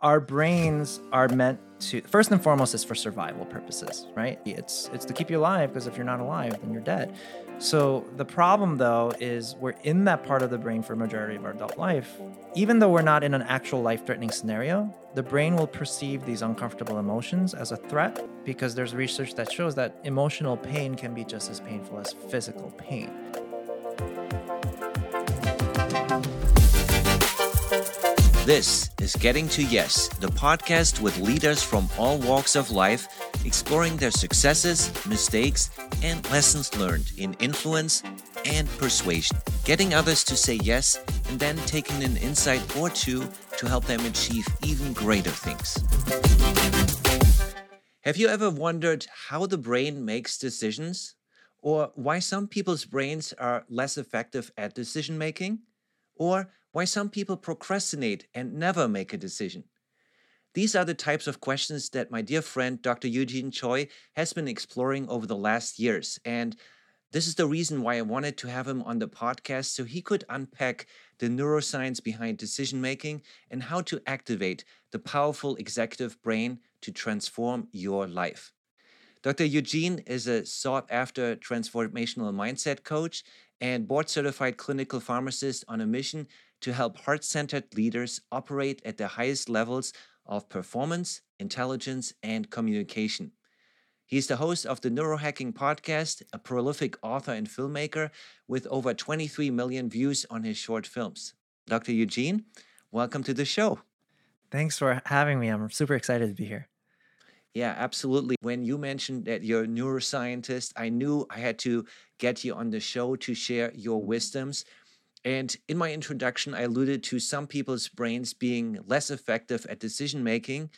our brains are meant to first and foremost is for survival purposes, right? It's it's to keep you alive because if you're not alive, then you're dead. So the problem though is we're in that part of the brain for majority of our adult life. Even though we're not in an actual life-threatening scenario, the brain will perceive these uncomfortable emotions as a threat because there's research that shows that emotional pain can be just as painful as physical pain. This is Getting to Yes, the podcast with leaders from all walks of life, exploring their successes, mistakes, and lessons learned in influence and persuasion. Getting others to say yes and then taking an insight or two to help them achieve even greater things. Have you ever wondered how the brain makes decisions? Or why some people's brains are less effective at decision making? Or why some people procrastinate and never make a decision. These are the types of questions that my dear friend Dr. Eugene Choi has been exploring over the last years. And this is the reason why I wanted to have him on the podcast so he could unpack the neuroscience behind decision making and how to activate the powerful executive brain to transform your life. Dr. Eugene is a sought after transformational mindset coach and board certified clinical pharmacist on a mission to help heart centered leaders operate at the highest levels of performance, intelligence, and communication. He's the host of the Neurohacking Podcast, a prolific author and filmmaker with over 23 million views on his short films. Dr. Eugene, welcome to the show. Thanks for having me. I'm super excited to be here. Yeah, absolutely. When you mentioned that you're a neuroscientist, I knew I had to get you on the show to share your wisdoms and in my introduction, I alluded to some people's brains being less effective at decision making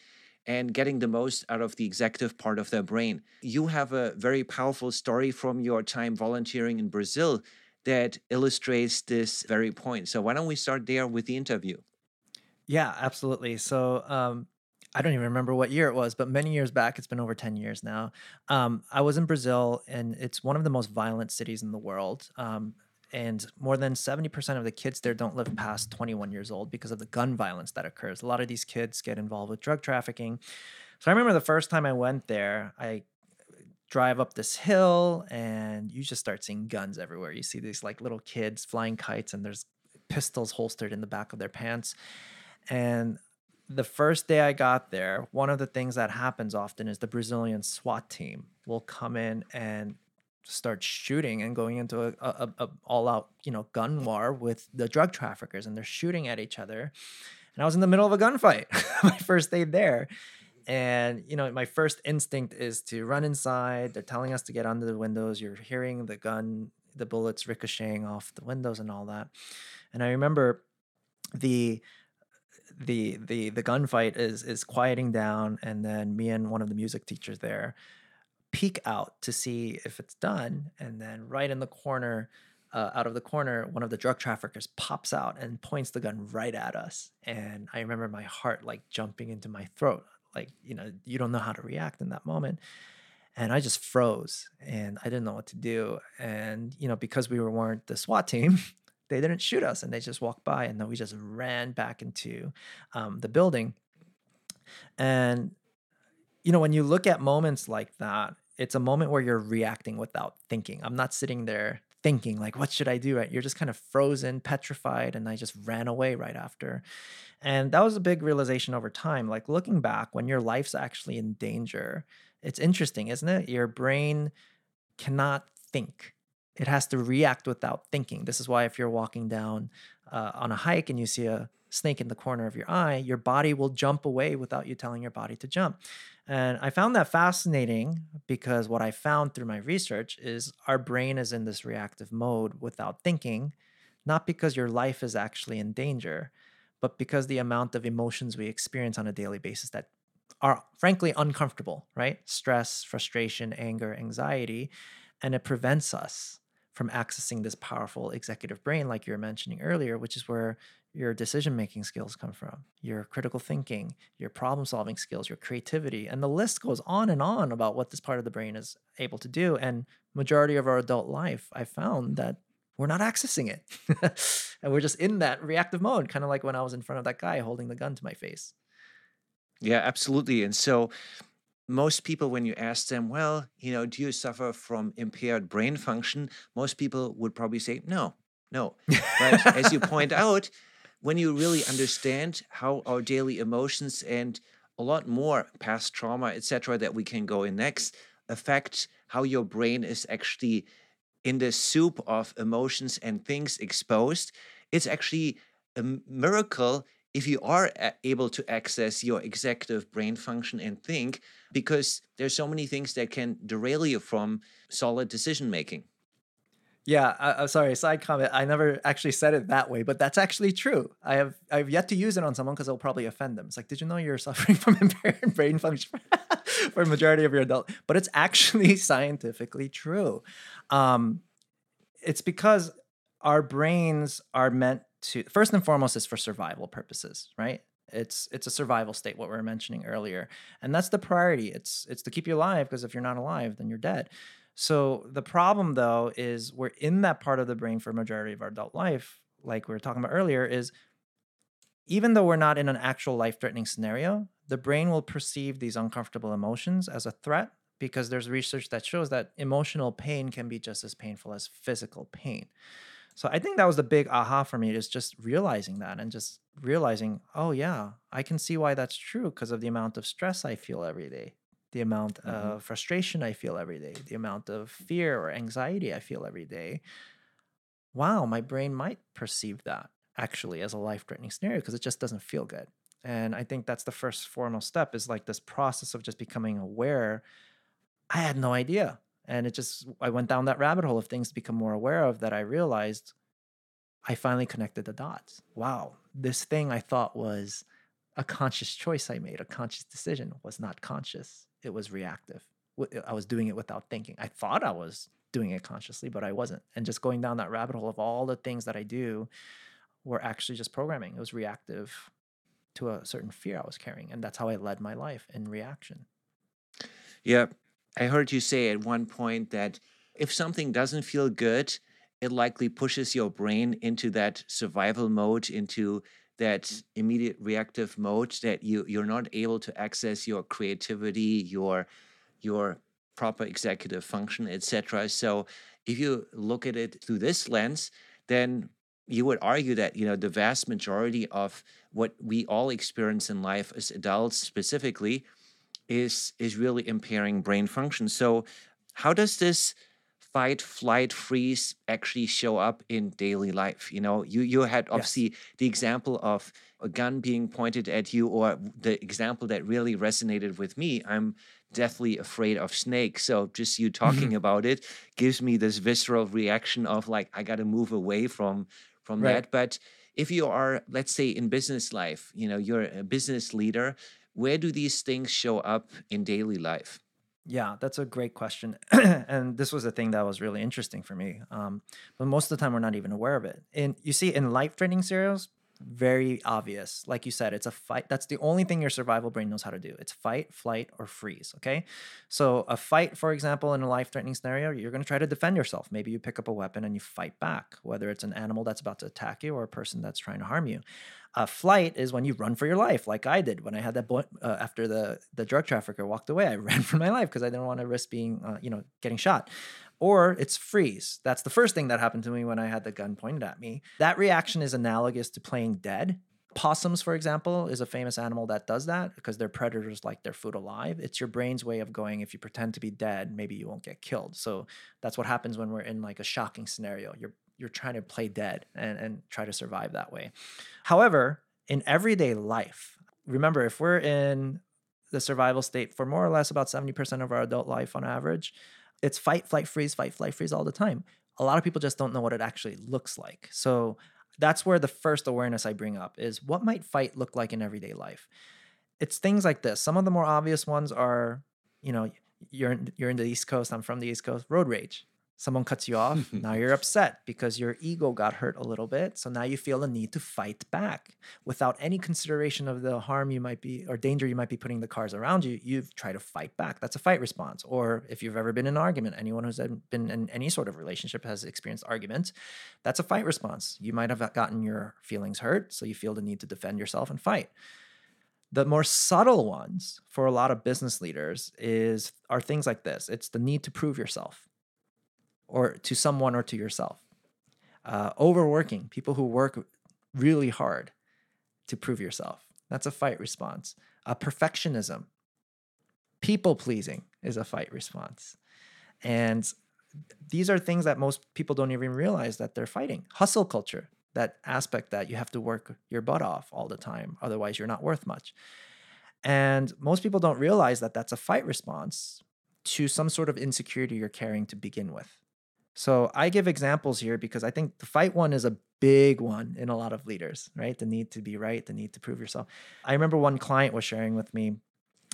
and getting the most out of the executive part of their brain. You have a very powerful story from your time volunteering in Brazil that illustrates this very point. So, why don't we start there with the interview? Yeah, absolutely. So, um, I don't even remember what year it was, but many years back, it's been over 10 years now. Um, I was in Brazil, and it's one of the most violent cities in the world. Um, and more than 70% of the kids there don't live past 21 years old because of the gun violence that occurs. A lot of these kids get involved with drug trafficking. So I remember the first time I went there, I drive up this hill and you just start seeing guns everywhere. You see these like little kids flying kites and there's pistols holstered in the back of their pants. And the first day I got there, one of the things that happens often is the Brazilian SWAT team will come in and start shooting and going into a, a, a all out you know gun war with the drug traffickers and they're shooting at each other. And i was in the middle of a gunfight my first day there. And you know my first instinct is to run inside. They're telling us to get under the windows. You're hearing the gun the bullets ricocheting off the windows and all that. And i remember the the the the gunfight is is quieting down and then me and one of the music teachers there peek out to see if it's done. And then right in the corner, uh, out of the corner, one of the drug traffickers pops out and points the gun right at us. And I remember my heart like jumping into my throat. Like, you know, you don't know how to react in that moment. And I just froze and I didn't know what to do. And, you know, because we weren't the SWAT team, they didn't shoot us and they just walked by and then we just ran back into um, the building. And you know, when you look at moments like that, it's a moment where you're reacting without thinking. I'm not sitting there thinking like what should I do? Right? You're just kind of frozen, petrified and I just ran away right after. And that was a big realization over time. Like looking back when your life's actually in danger, it's interesting, isn't it? Your brain cannot think. It has to react without thinking. This is why if you're walking down uh, on a hike and you see a snake in the corner of your eye, your body will jump away without you telling your body to jump. And I found that fascinating because what I found through my research is our brain is in this reactive mode without thinking, not because your life is actually in danger, but because the amount of emotions we experience on a daily basis that are frankly uncomfortable, right? Stress, frustration, anger, anxiety, and it prevents us from accessing this powerful executive brain like you were mentioning earlier, which is where your decision making skills come from, your critical thinking, your problem solving skills, your creativity, and the list goes on and on about what this part of the brain is able to do. And majority of our adult life, I found that we're not accessing it. and we're just in that reactive mode, kind of like when I was in front of that guy holding the gun to my face. Yeah, absolutely. And so most people, when you ask them, well, you know, do you suffer from impaired brain function? Most people would probably say, no, no. But as you point out, when you really understand how our daily emotions and a lot more past trauma, etc., that we can go in next, affect how your brain is actually in the soup of emotions and things exposed, it's actually a miracle if you are uh, able to access your executive brain function and think, because there's so many things that can derail you from solid decision making. Yeah, I, am sorry. Side comment. I never actually said it that way, but that's actually true. I have I've yet to use it on someone because it'll probably offend them. It's like, did you know you're suffering from impaired brain function for a majority of your adult? But it's actually scientifically true. Um, it's because our brains are meant to first and foremost is for survival purposes, right? It's it's a survival state, what we were mentioning earlier, and that's the priority. It's it's to keep you alive because if you're not alive, then you're dead. So the problem though is we're in that part of the brain for majority of our adult life, like we were talking about earlier, is even though we're not in an actual life-threatening scenario, the brain will perceive these uncomfortable emotions as a threat because there's research that shows that emotional pain can be just as painful as physical pain. So I think that was the big aha for me is just realizing that and just realizing, oh yeah, I can see why that's true because of the amount of stress I feel every day, the amount mm-hmm. of frustration I feel every day, the amount of fear or anxiety I feel every day. Wow, my brain might perceive that actually as a life-threatening scenario because it just doesn't feel good. And I think that's the first formal step is like this process of just becoming aware. I had no idea and it just i went down that rabbit hole of things to become more aware of that i realized i finally connected the dots wow this thing i thought was a conscious choice i made a conscious decision was not conscious it was reactive. I was doing it without thinking. I thought i was doing it consciously but i wasn't. And just going down that rabbit hole of all the things that i do were actually just programming. It was reactive to a certain fear i was carrying and that's how i led my life in reaction. Yeah. I heard you say at one point that if something doesn't feel good, it likely pushes your brain into that survival mode, into that immediate reactive mode that you you're not able to access your creativity, your your proper executive function, etc. So if you look at it through this lens, then you would argue that you know the vast majority of what we all experience in life as adults specifically is is really impairing brain function. So how does this fight, flight, freeze actually show up in daily life? You know, you you had obviously yes. the example of a gun being pointed at you, or the example that really resonated with me. I'm deathly afraid of snakes. So just you talking mm-hmm. about it gives me this visceral reaction of like I got to move away from from right. that. But if you are, let's say, in business life, you know, you're a business leader, where do these things show up in daily life? Yeah, that's a great question. and this was a thing that was really interesting for me. Um, but most of the time, we're not even aware of it. And you see, in life training scenarios, very obvious. Like you said, it's a fight. That's the only thing your survival brain knows how to do. It's fight, flight, or freeze. Okay. So, a fight, for example, in a life threatening scenario, you're going to try to defend yourself. Maybe you pick up a weapon and you fight back, whether it's an animal that's about to attack you or a person that's trying to harm you. A flight is when you run for your life, like I did when I had that boy, uh, after the the drug trafficker walked away. I ran for my life because I didn't want to risk being, uh, you know, getting shot or it's freeze. That's the first thing that happened to me when I had the gun pointed at me. That reaction is analogous to playing dead. Possums, for example, is a famous animal that does that because they're predators like their food alive. It's your brain's way of going, if you pretend to be dead, maybe you won't get killed. So that's what happens when we're in like a shocking scenario. You're you're trying to play dead and, and try to survive that way. However, in everyday life, remember if we're in the survival state for more or less about 70% of our adult life on average, it's fight, flight, freeze, fight, flight, freeze all the time. A lot of people just don't know what it actually looks like. So that's where the first awareness I bring up is what might fight look like in everyday life. It's things like this. Some of the more obvious ones are, you know, you're you're in the East Coast. I'm from the East Coast. Road rage someone cuts you off now you're upset because your ego got hurt a little bit. So now you feel the need to fight back without any consideration of the harm you might be or danger you might be putting the cars around you. You try to fight back. That's a fight response. Or if you've ever been in an argument anyone who's been in any sort of relationship has experienced arguments that's a fight response. You might have gotten your feelings hurt so you feel the need to defend yourself and fight. The more subtle ones for a lot of business leaders is are things like this. It's the need to prove yourself or to someone or to yourself. Uh, overworking, people who work really hard to prove yourself. That's a fight response. Uh, perfectionism, people pleasing is a fight response. And these are things that most people don't even realize that they're fighting. Hustle culture, that aspect that you have to work your butt off all the time, otherwise, you're not worth much. And most people don't realize that that's a fight response to some sort of insecurity you're carrying to begin with. So I give examples here because I think the fight one is a big one in a lot of leaders, right? The need to be right, the need to prove yourself. I remember one client was sharing with me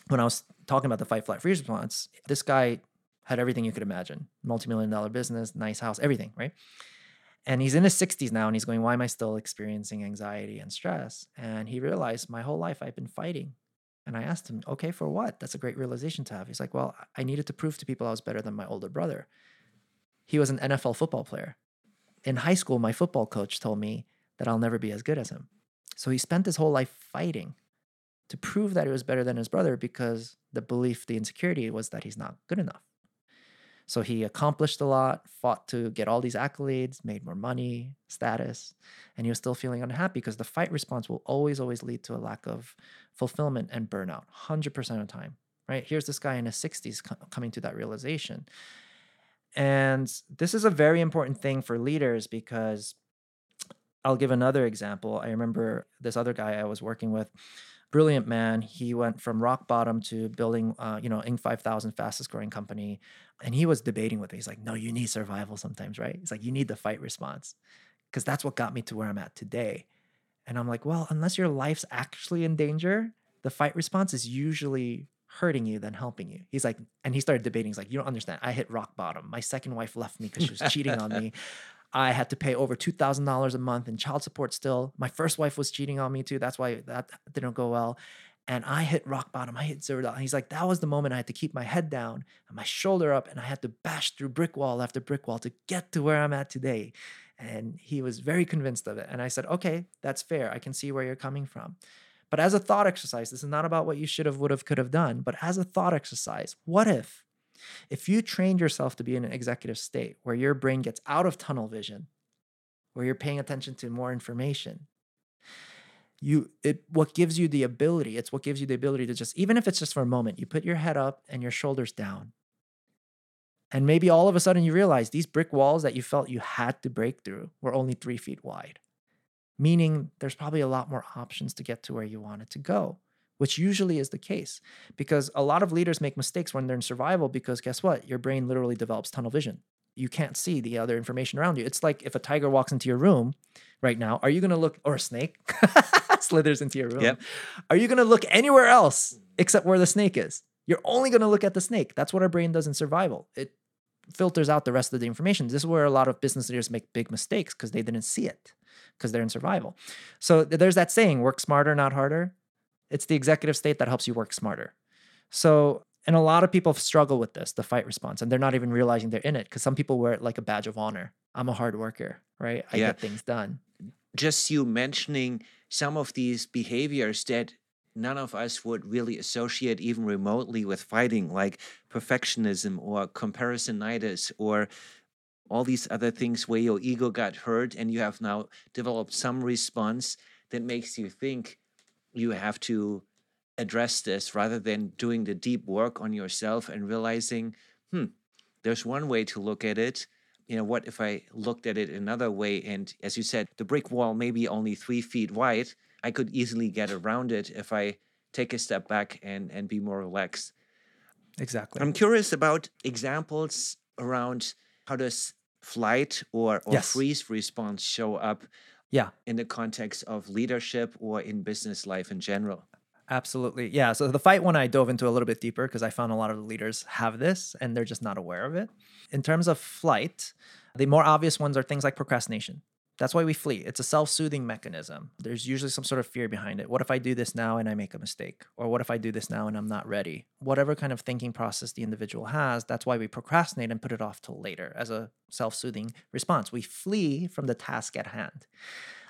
when I was talking about the fight, flight, freeze response. This guy had everything you could imagine multi-million dollar business, nice house, everything, right? And he's in his 60s now and he's going, Why am I still experiencing anxiety and stress? And he realized my whole life I've been fighting. And I asked him, Okay, for what? That's a great realization to have. He's like, Well, I needed to prove to people I was better than my older brother he was an NFL football player. In high school, my football coach told me that I'll never be as good as him. So he spent his whole life fighting to prove that he was better than his brother because the belief, the insecurity was that he's not good enough. So he accomplished a lot, fought to get all these accolades, made more money, status, and he was still feeling unhappy because the fight response will always, always lead to a lack of fulfillment and burnout, 100% of the time, right? Here's this guy in his 60s coming to that realization. And this is a very important thing for leaders because I'll give another example. I remember this other guy I was working with, brilliant man. He went from rock bottom to building, uh, you know, Inc. 5000 fastest growing company. And he was debating with me. He's like, no, you need survival sometimes, right? He's like, you need the fight response because that's what got me to where I'm at today. And I'm like, well, unless your life's actually in danger, the fight response is usually hurting you than helping you. He's like, and he started debating. He's like, you don't understand. I hit rock bottom. My second wife left me because she was cheating on me. I had to pay over two thousand dollars a month in child support. Still, my first wife was cheating on me too. That's why that didn't go well. And I hit rock bottom. I hit zero dollars. He's like, that was the moment I had to keep my head down and my shoulder up, and I had to bash through brick wall after brick wall to get to where I'm at today. And he was very convinced of it. And I said, okay, that's fair. I can see where you're coming from. But as a thought exercise, this is not about what you should have, would have, could have done, but as a thought exercise, what if, if you trained yourself to be in an executive state where your brain gets out of tunnel vision, where you're paying attention to more information, you it what gives you the ability, it's what gives you the ability to just, even if it's just for a moment, you put your head up and your shoulders down. And maybe all of a sudden you realize these brick walls that you felt you had to break through were only three feet wide meaning there's probably a lot more options to get to where you want it to go, which usually is the case because a lot of leaders make mistakes when they're in survival because guess what? Your brain literally develops tunnel vision. You can't see the other information around you. It's like if a tiger walks into your room right now, are you going to look, or a snake slithers into your room? Yep. Are you going to look anywhere else except where the snake is? You're only going to look at the snake. That's what our brain does in survival. It filters out the rest of the information. This is where a lot of business leaders make big mistakes because they didn't see it because they're in survival. So there's that saying work smarter, not harder. It's the executive state that helps you work smarter. So, and a lot of people struggle with this, the fight response, and they're not even realizing they're in it because some people wear it like a badge of honor. I'm a hard worker, right? I yeah. get things done. Just you mentioning some of these behaviors that none of us would really associate even remotely with fighting, like perfectionism or comparisonitis or all these other things where your ego got hurt and you have now developed some response that makes you think you have to address this rather than doing the deep work on yourself and realizing, hmm, there's one way to look at it. You know, what if I looked at it another way? And as you said, the brick wall may be only three feet wide. I could easily get around it if I take a step back and, and be more relaxed. Exactly. I'm curious about examples around how does flight or, or yes. freeze response show up yeah in the context of leadership or in business life in general absolutely yeah so the fight one i dove into a little bit deeper because i found a lot of the leaders have this and they're just not aware of it in terms of flight the more obvious ones are things like procrastination that's why we flee. It's a self soothing mechanism. There's usually some sort of fear behind it. What if I do this now and I make a mistake? Or what if I do this now and I'm not ready? Whatever kind of thinking process the individual has, that's why we procrastinate and put it off till later as a self soothing response. We flee from the task at hand.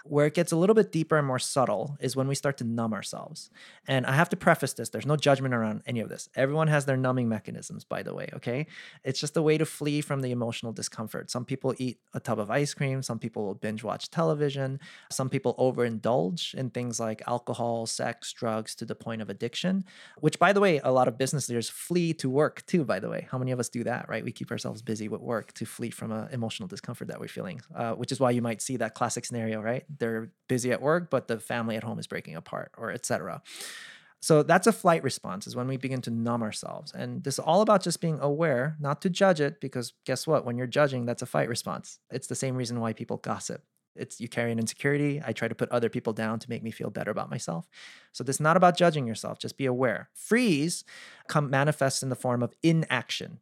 Where it gets a little bit deeper and more subtle is when we start to numb ourselves. And I have to preface this there's no judgment around any of this. Everyone has their numbing mechanisms, by the way, okay? It's just a way to flee from the emotional discomfort. Some people eat a tub of ice cream, some people will binge watch television, some people overindulge in things like alcohol, sex, drugs to the point of addiction, which, by the way, a lot of business leaders flee to work too, by the way. How many of us do that, right? We keep ourselves busy with work to flee from an emotional discomfort that we're feeling, uh, which is why you might see that classic scenario, right? They're busy at work, but the family at home is breaking apart, or etc. So that's a flight response, is when we begin to numb ourselves. And this is all about just being aware, not to judge it, because guess what? When you're judging, that's a fight response. It's the same reason why people gossip. It's you carry an insecurity. I try to put other people down to make me feel better about myself. So this is not about judging yourself. Just be aware. Freeze come manifests in the form of inaction.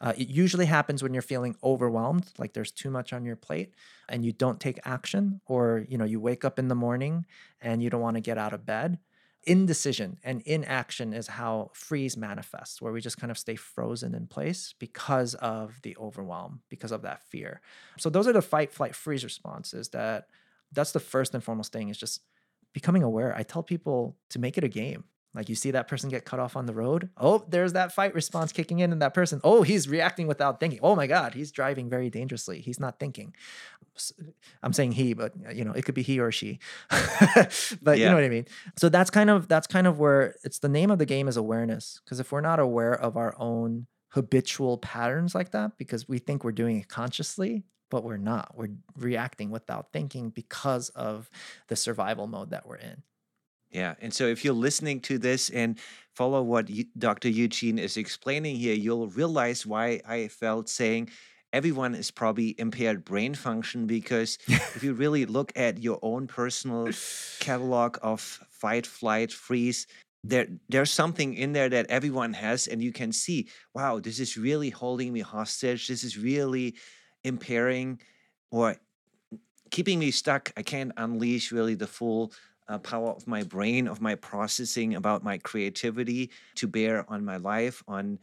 Uh, it usually happens when you're feeling overwhelmed, like there's too much on your plate, and you don't take action, or you know you wake up in the morning and you don't want to get out of bed. Indecision and inaction is how freeze manifests, where we just kind of stay frozen in place because of the overwhelm, because of that fear. So those are the fight, flight, freeze responses. That that's the first and foremost thing is just becoming aware. I tell people to make it a game. Like you see that person get cut off on the road. Oh, there's that fight response kicking in in that person. Oh, he's reacting without thinking. Oh my God, he's driving very dangerously. He's not thinking. I'm saying he, but you know, it could be he or she. but yeah. you know what I mean? So that's kind of that's kind of where it's the name of the game is awareness. Because if we're not aware of our own habitual patterns like that, because we think we're doing it consciously, but we're not. We're reacting without thinking because of the survival mode that we're in. Yeah. And so if you're listening to this and follow what Dr. Eugene is explaining here, you'll realize why I felt saying everyone is probably impaired brain function because if you really look at your own personal catalog of fight, flight, freeze, there there's something in there that everyone has and you can see, wow, this is really holding me hostage. This is really impairing or keeping me stuck. I can't unleash really the full uh, power of my brain, of my processing about my creativity to bear on my life, on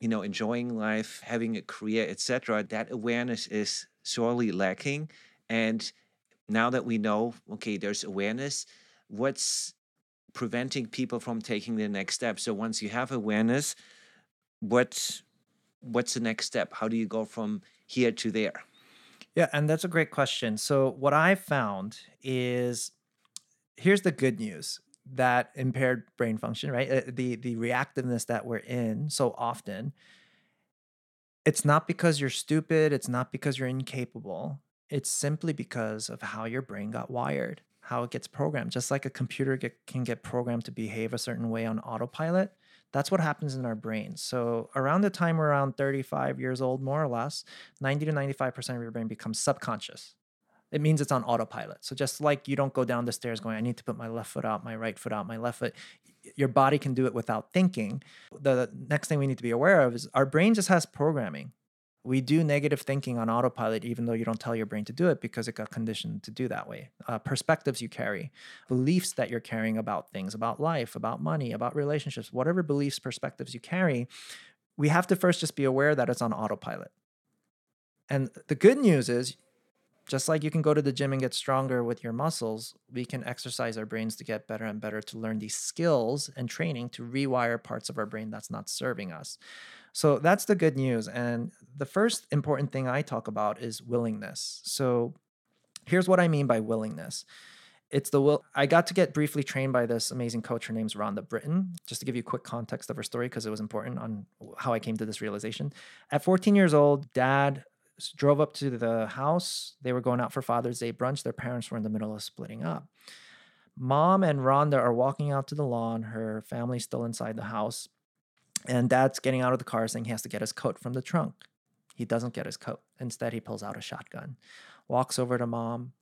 you know enjoying life, having a career, etc. That awareness is sorely lacking, and now that we know, okay, there's awareness, what's preventing people from taking the next step? So once you have awareness, what what's the next step? How do you go from here to there? Yeah, and that's a great question. So what I found is here's the good news that impaired brain function, right? Uh, the the reactiveness that we're in so often. It's not because you're stupid, it's not because you're incapable. It's simply because of how your brain got wired, how it gets programmed. Just like a computer get, can get programmed to behave a certain way on autopilot, that's what happens in our brains. So around the time we're around 35 years old, more or less, 90 to 95% of your brain becomes subconscious it means it's on autopilot. So just like you don't go down the stairs going, I need to put my left foot out, my right foot out, my left foot, your body can do it without thinking. The next thing we need to be aware of is our brain just has programming. We do negative thinking on autopilot, even though you don't tell your brain to do it because it got conditioned to do that way. Uh, perspectives you carry, beliefs that you're carrying about things, about life, about money, about relationships, whatever beliefs, perspectives you carry, we have to first just be aware that it's on autopilot. And the good news is just like you can go to the gym and get stronger with your muscles, we can exercise our brains to get better and better to learn these skills and training to rewire parts of our brain that's not serving us. So that's the good news. And the first important thing I talk about is willingness. So here's what I mean by willingness. It's the will. I got to get briefly trained by this amazing coach. Her name's Rhonda Britten Just to give you quick context of her story, because it was important on how I came to this realization. At 14 years old, dad drove up to the house. They were going out for Father's Day brunch. Their parents were in the middle of splitting up. Mom and Rhonda are walking out to the lawn. Her family's still inside the house. And dad's getting out of the car saying he has to get his coat from the trunk. He doesn't get his coat. Instead, he pulls out a shotgun, walks over to mom,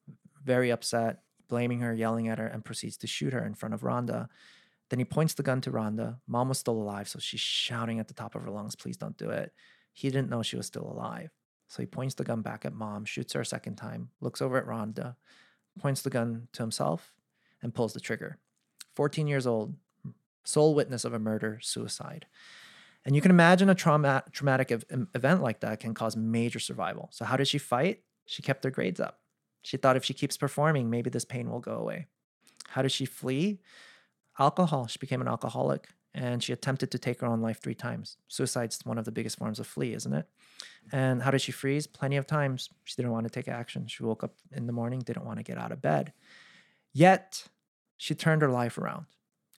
very upset, blaming her, yelling at her, and proceeds to shoot her in front of Rhonda. Then he points the gun to Rhonda. Mom was still alive, so she's shouting at the top of her lungs, Please don't do it. He didn't know she was still alive. So he points the gun back at mom, shoots her a second time, looks over at Rhonda, points the gun to himself, and pulls the trigger. 14 years old, sole witness of a murder, suicide. And you can imagine a trauma, traumatic ev- event like that can cause major survival. So, how did she fight? She kept her grades up. She thought if she keeps performing, maybe this pain will go away. How did she flee? Alcohol. She became an alcoholic and she attempted to take her own life three times. Suicide's one of the biggest forms of flee, isn't it? And how did she freeze? Plenty of times she didn't want to take action. She woke up in the morning, didn't want to get out of bed. Yet she turned her life around.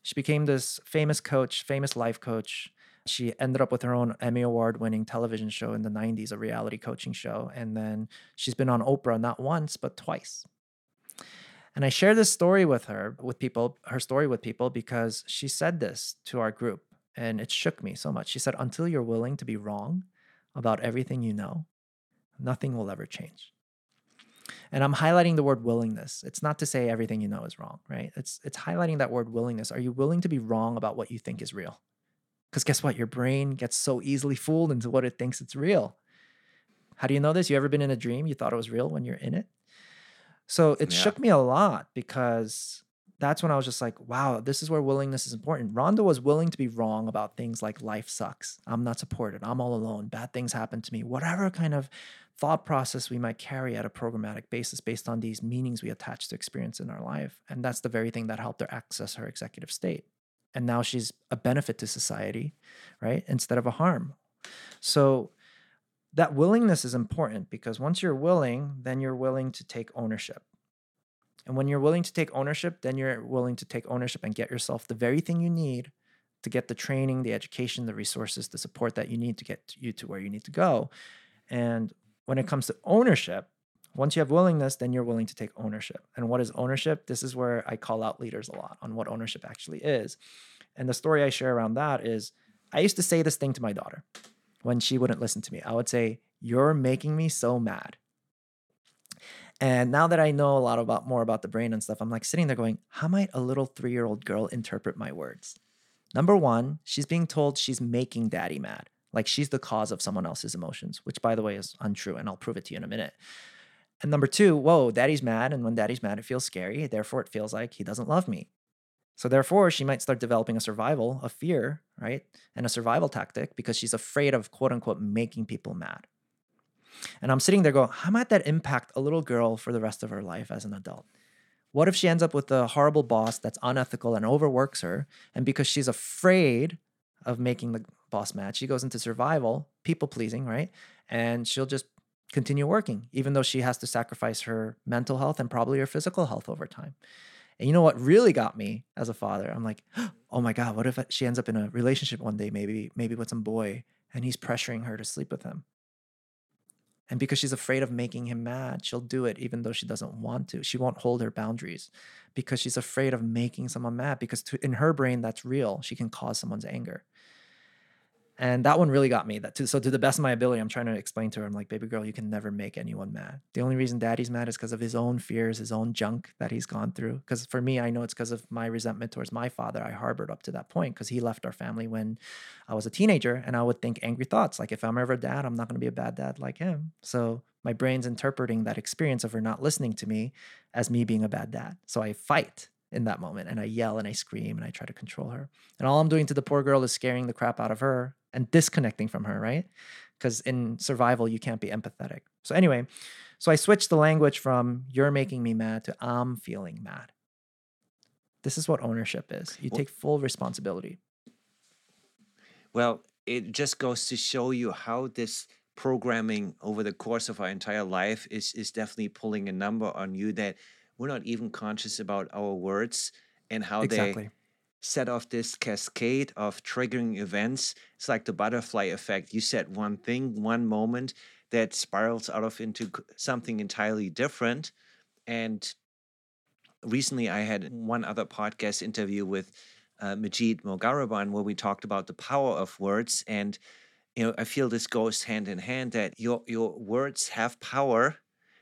She became this famous coach, famous life coach. She ended up with her own Emmy Award winning television show in the 90s, a reality coaching show. And then she's been on Oprah not once, but twice. And I share this story with her, with people, her story with people, because she said this to our group and it shook me so much. She said, Until you're willing to be wrong about everything you know, nothing will ever change. And I'm highlighting the word willingness. It's not to say everything you know is wrong, right? It's it's highlighting that word willingness. Are you willing to be wrong about what you think is real? Because guess what? Your brain gets so easily fooled into what it thinks it's real. How do you know this? You ever been in a dream you thought it was real when you're in it? So it Yeah. shook me a lot because that's when I was just like, wow, this is where willingness is important. Rhonda was willing to be wrong about things like life sucks. I'm not supported. I'm all alone. Bad things happen to me. Whatever kind of thought process we might carry at a programmatic basis based on these meanings we attach to experience in our life. And that's the very thing that helped her access her executive state. And now she's a benefit to society, right? Instead of a harm. So that willingness is important because once you're willing, then you're willing to take ownership. And when you're willing to take ownership, then you're willing to take ownership and get yourself the very thing you need to get the training, the education, the resources, the support that you need to get you to where you need to go. And when it comes to ownership, once you have willingness, then you're willing to take ownership. And what is ownership? This is where I call out leaders a lot on what ownership actually is. And the story I share around that is I used to say this thing to my daughter when she wouldn't listen to me. I would say, You're making me so mad. And now that I know a lot about more about the brain and stuff, I'm like sitting there going, How might a little three year old girl interpret my words? Number one, she's being told she's making daddy mad, like she's the cause of someone else's emotions, which by the way is untrue. And I'll prove it to you in a minute. And number two, whoa, daddy's mad. And when daddy's mad, it feels scary. Therefore, it feels like he doesn't love me. So therefore, she might start developing a survival, a fear, right? And a survival tactic because she's afraid of quote unquote making people mad. And I'm sitting there going, how might that impact a little girl for the rest of her life as an adult? What if she ends up with a horrible boss that's unethical and overworks her? And because she's afraid of making the boss mad, she goes into survival, people pleasing, right? And she'll just continue working, even though she has to sacrifice her mental health and probably her physical health over time. And you know what really got me as a father? I'm like, oh my God, what if she ends up in a relationship one day, maybe, maybe with some boy, and he's pressuring her to sleep with him? And because she's afraid of making him mad, she'll do it even though she doesn't want to. She won't hold her boundaries because she's afraid of making someone mad because to, in her brain, that's real. She can cause someone's anger. And that one really got me. That too. So to the best of my ability, I'm trying to explain to her, I'm like, baby girl, you can never make anyone mad. The only reason daddy's mad is because of his own fears, his own junk that he's gone through. Because for me, I know it's because of my resentment towards my father. I harbored up to that point because he left our family when I was a teenager, and I would think angry thoughts like, if I'm ever a dad, I'm not going to be a bad dad like him. So my brain's interpreting that experience of her not listening to me as me being a bad dad. So I fight in that moment and I yell and I scream and I try to control her. And all I'm doing to the poor girl is scaring the crap out of her and disconnecting from her, right? Because in survival, you can't be empathetic. So, anyway, so I switched the language from you're making me mad to I'm feeling mad. This is what ownership is. You Well- take full responsibility. Well, it just goes to show you how this programming over the course of our entire life is is definitely pulling a number on you that we're not even conscious about our words and how they Exactly. Set off this cascade of triggering events. It's like the butterfly effect. You said one thing, one moment that spirals out of into something entirely different. And recently, I had one other podcast interview with uh, Majid Mogaraban where we talked about the power of words. And you know, I feel this goes hand in hand that your your words have power.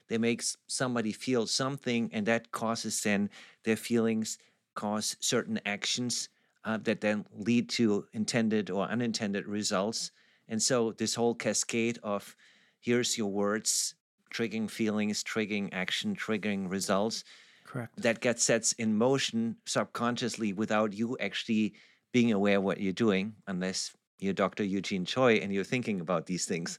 They make somebody feel something, and that causes then their feelings cause certain actions uh, that then lead to intended or unintended results. And so this whole cascade of here's your words triggering feelings, triggering action, triggering results Correct. that gets sets in motion subconsciously without you actually being aware of what you're doing, unless you're Dr. Eugene Choi and you're thinking about these things.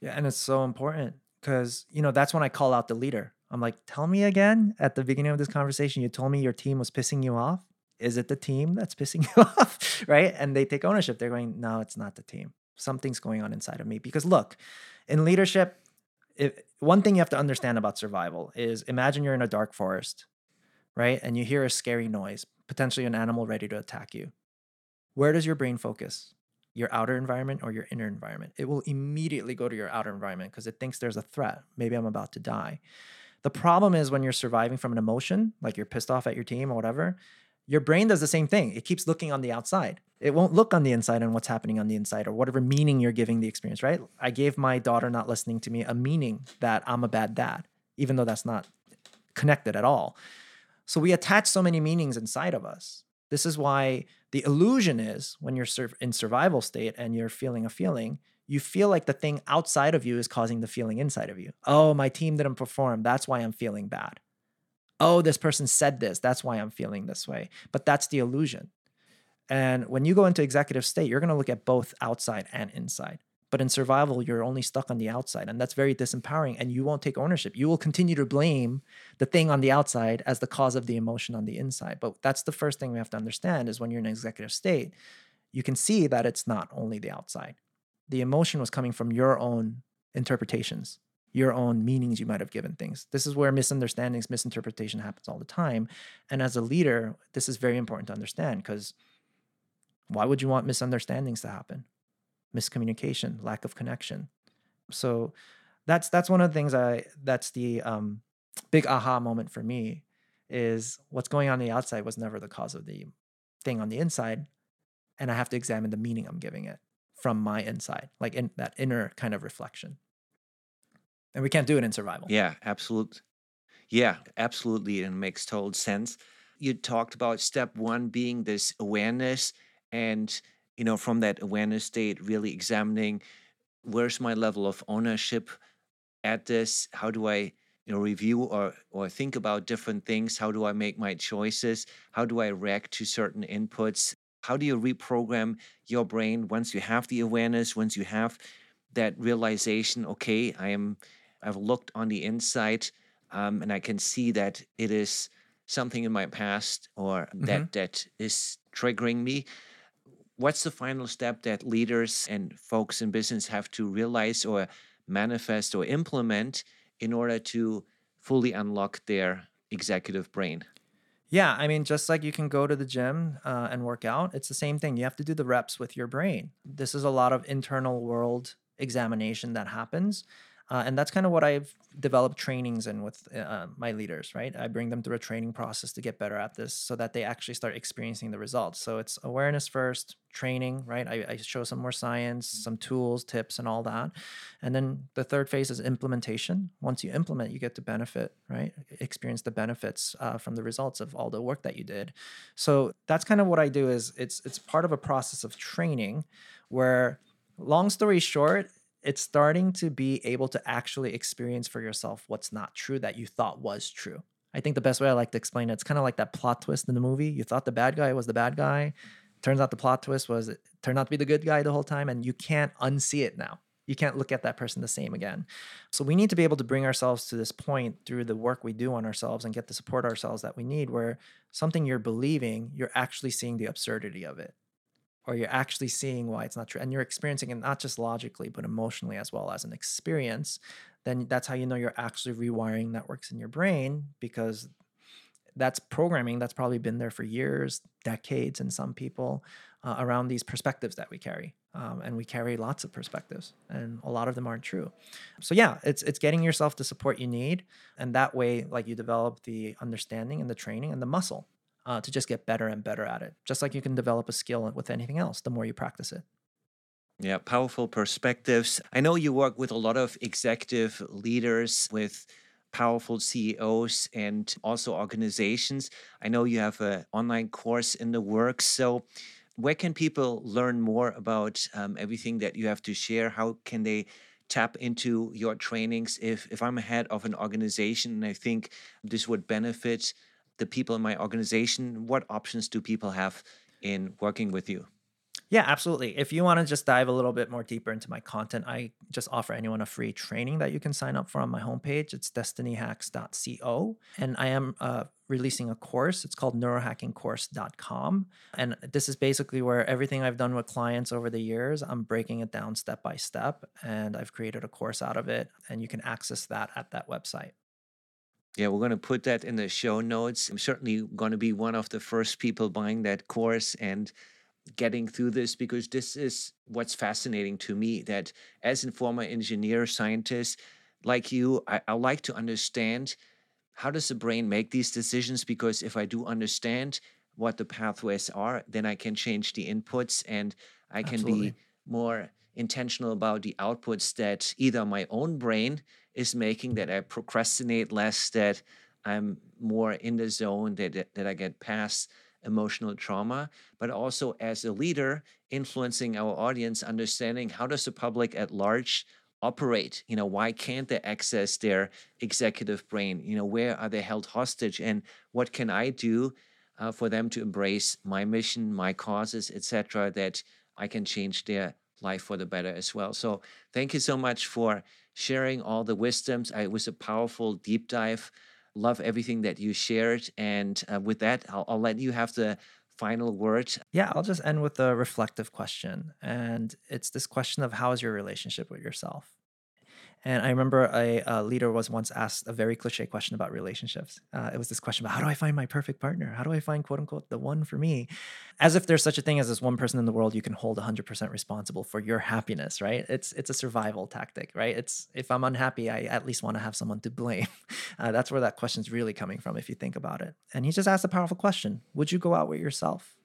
Yeah, and it's so important because you know that's when I call out the leader. I'm like, tell me again at the beginning of this conversation, you told me your team was pissing you off. Is it the team that's pissing you off? right. And they take ownership. They're going, no, it's not the team. Something's going on inside of me. Because look, in leadership, one thing you have to understand about survival is imagine you're in a dark forest, right? And you hear a scary noise, potentially an animal ready to attack you. Where does your brain focus? Your outer environment or your inner environment? It will immediately go to your outer environment because it thinks there's a threat. Maybe I'm about to die. The problem is when you're surviving from an emotion, like you're pissed off at your team or whatever, your brain does the same thing. It keeps looking on the outside. It won't look on the inside and what's happening on the inside or whatever meaning you're giving the experience, right? I gave my daughter not listening to me a meaning that I'm a bad dad, even though that's not connected at all. So we attach so many meanings inside of us. This is why the illusion is when you're in survival state and you're feeling a feeling, you feel like the thing outside of you is causing the feeling inside of you. Oh, my team didn't perform. That's why I'm feeling bad. Oh, this person said this. That's why I'm feeling this way. But that's the illusion. And when you go into executive state, you're going to look at both outside and inside. But in survival, you're only stuck on the outside. And that's very disempowering. And you won't take ownership. You will continue to blame the thing on the outside as the cause of the emotion on the inside. But that's the first thing we have to understand is when you're in executive state, you can see that it's not only the outside the emotion was coming from your own interpretations, your own meanings you might have given things. This is where misunderstandings, misinterpretation happens all the time. And as a leader, this is very important to understand because why would you want misunderstandings to happen? Miscommunication, lack of connection. So that's that's one of the things I that's the um, big aha moment for me is what's going on, on the outside was never the cause of the thing on the inside, and I have to examine the meaning I'm giving it from my inside, like in that inner kind of reflection. And we can't do it in survival. Yeah, absolutely. Yeah, absolutely. And it makes total sense. You talked about step one being this awareness and, you know, from that awareness state, really examining where's my level of ownership at this? How do I, you know, review or or think about different things? How do I make my choices? How do I react to certain inputs? How do you reprogram your brain once you have the awareness, once you have that realization, okay, I am I've looked on the inside um, and I can see that it is something in my past or mm-hmm. that that is triggering me. What's the final step that leaders and folks in business have to realize or manifest or implement in order to fully unlock their executive brain? Yeah, I mean, just like you can go to the gym uh, and work out, it's the same thing. You have to do the reps with your brain. This is a lot of internal world examination that happens. Uh, and that's kind of what I've developed trainings in with uh, my leaders, right? I bring them through a training process to get better at this so that they actually start experiencing the results. So it's awareness first, training, right? I, I show some more science, some tools, tips, and all that. And then the third phase is implementation. Once you implement, you get to benefit, right? Experience the benefits uh, from the results of all the work that you did. So that's kind of what I do is it's it's part of a process of training where long story short it's starting to be able to actually experience for yourself what's not true that you thought was true. I think the best way I like to explain it, it's kind of like that plot twist in the movie. You thought the bad guy was the bad guy. Turns out the plot twist was it turned out to be the good guy the whole time, and you can't unsee it now. You can't look at that person the same again. So we need to be able to bring ourselves to this point through the work we do on ourselves and get the support ourselves that we need, where something you're believing, you're actually seeing the absurdity of it or you're actually seeing why it's not true and you're experiencing it not just logically but emotionally as well as an experience then that's how you know you're actually rewiring networks in your brain because that's programming that's probably been there for years decades in some people uh, around these perspectives that we carry um, and we carry lots of perspectives and a lot of them aren't true. So yeah it's it's getting yourself the support you need and that way like you develop the understanding and the training and the muscle uh, to just get better and better at it. Just like you can develop a skill with anything else, the more you practice it. Yeah, powerful perspectives. I know you work with a lot of executive leaders, with powerful CEOs and also organizations. I know you have an online course in the works. So, where can people learn more about um, everything that you have to share? How can they tap into your trainings? If if I'm a head of an organization and I think this would benefit the people in my organization? What options do people have in working with you? Yeah, absolutely. If you want to just dive a little bit more deeper into my content, I just offer anyone a free training that you can sign up for on my homepage. It's destinyhacks.co. And I am uh, releasing a course. It's called neurohackingcourse.com. And this is basically where everything I've done with clients over the years, I'm breaking it down step by step. And I've created a course out of it. And you can access that at that website. Yeah, we're going to put that in the show notes. I'm certainly going to be one of the first people buying that course. And getting through this because this is what's fascinating to me that as a former engineer scientist like you I, I like to understand how does the brain make these decisions because if i do understand what the pathways are then i can change the inputs and i can Absolutely. be more intentional about the outputs that either my own brain is making that i procrastinate less that i'm more in the zone that, that i get past emotional trauma, but also as a leader, influencing our audience, understanding how does the public at large operate? You know why can't they access their executive brain? You know where are they held hostage? And what can i do uh, for them to embrace my mission my causes etc that i can change their life for the better as well? So thank you so much for sharing all the wisdoms it was a powerful deep dive Love everything that you shared. And uh, with that, I'll, I'll let you have the final word. Yeah, I'll just end with a reflective question. And it's this question of how is your relationship with yourself? And I remember a, a, leader was once asked a very cliche question about relationships. Uh, it was this question about how do I find my perfect partner? How do I find quote unquote the one for me? As if there's such a thing as this one person in the world you can hold 100% responsible for your happiness, right? It's it's a survival tactic, right? It's if I'm unhappy, I at least want to have someone to blame. Uh, that's where that question's really coming from, if you think about it. And he just asked a powerful question: Would you go out with yourself?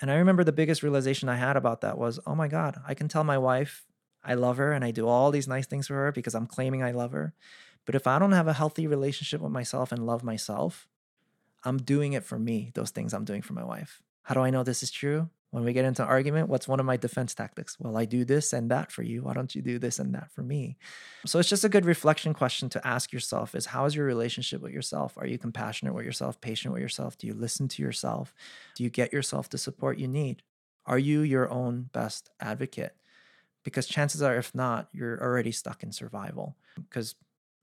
And I remember the biggest realization I had about that was, oh my God, I can tell my wife I love her and I do all these nice things for her because I'm claiming I love her. But if I don't have a healthy relationship with myself and love myself, I'm doing it for me, those things I'm doing for my wife. How do I know this is true? When we get into an argument, what's one of my defense tactics? Well, I do this and that for you. Why don't you do this and that for me? So it's just a good reflection question to ask yourself is how is your relationship with yourself? Are you compassionate with yourself, patient with yourself? Do you listen to yourself? Do you get yourself the support you need? Are you your own best advocate? Because chances are if not you're already stuck in survival because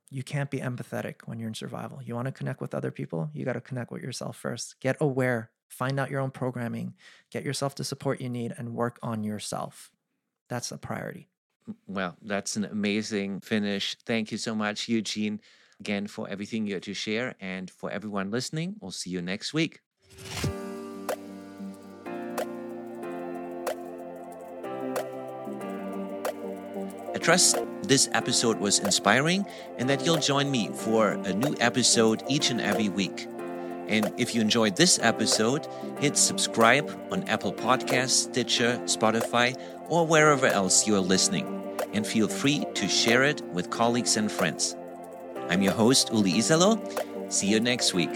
you can't be empathetic when you're in survival. You want to connect with other people you got to connect with yourself first. Get aware find out your own programming get yourself the support you need and work on yourself. That's a priority. Well that's an amazing finish. Thank you so much eugene again for everything you had to share and for everyone listening we'll see you next week trust this episode was inspiring and that you'll join me for a new episode each and every week. And if you enjoyed this episode, hit subscribe on Apple Podcasts, Stitcher, Spotify, or wherever else you are listening. And feel free to share it with colleagues and friends. I'm your host, Uli Iserloh. See you next week.